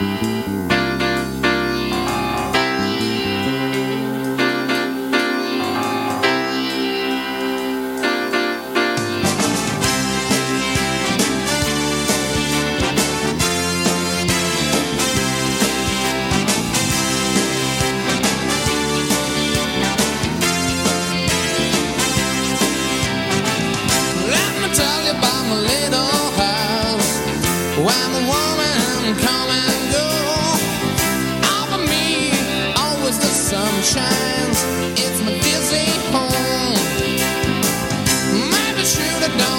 you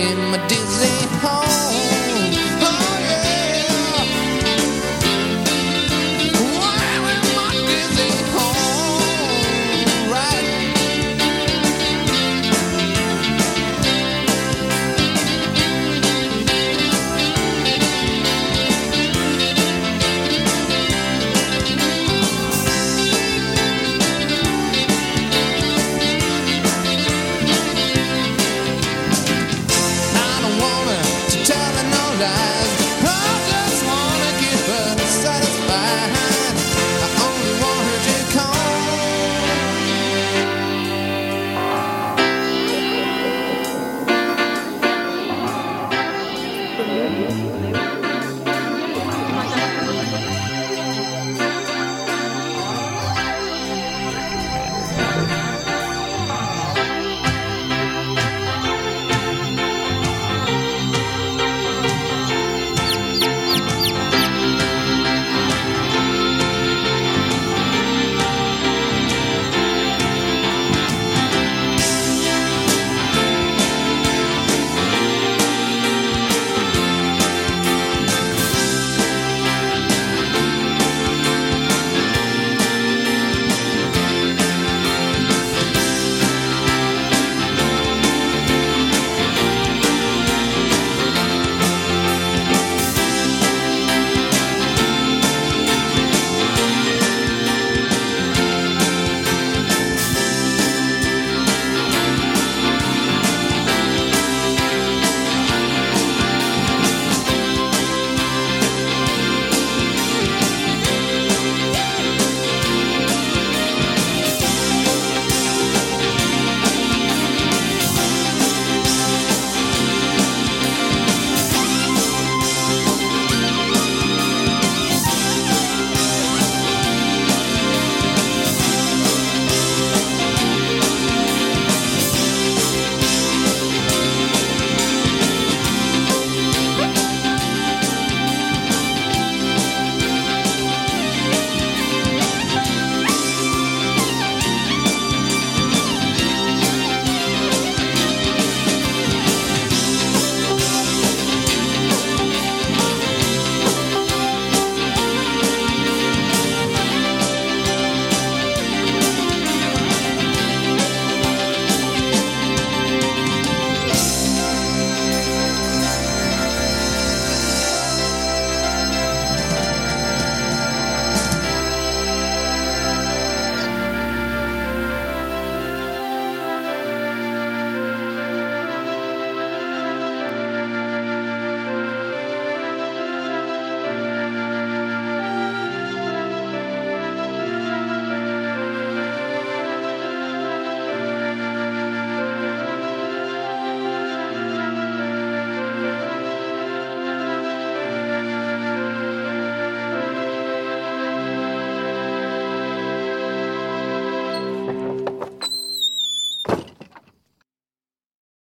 in my dizzy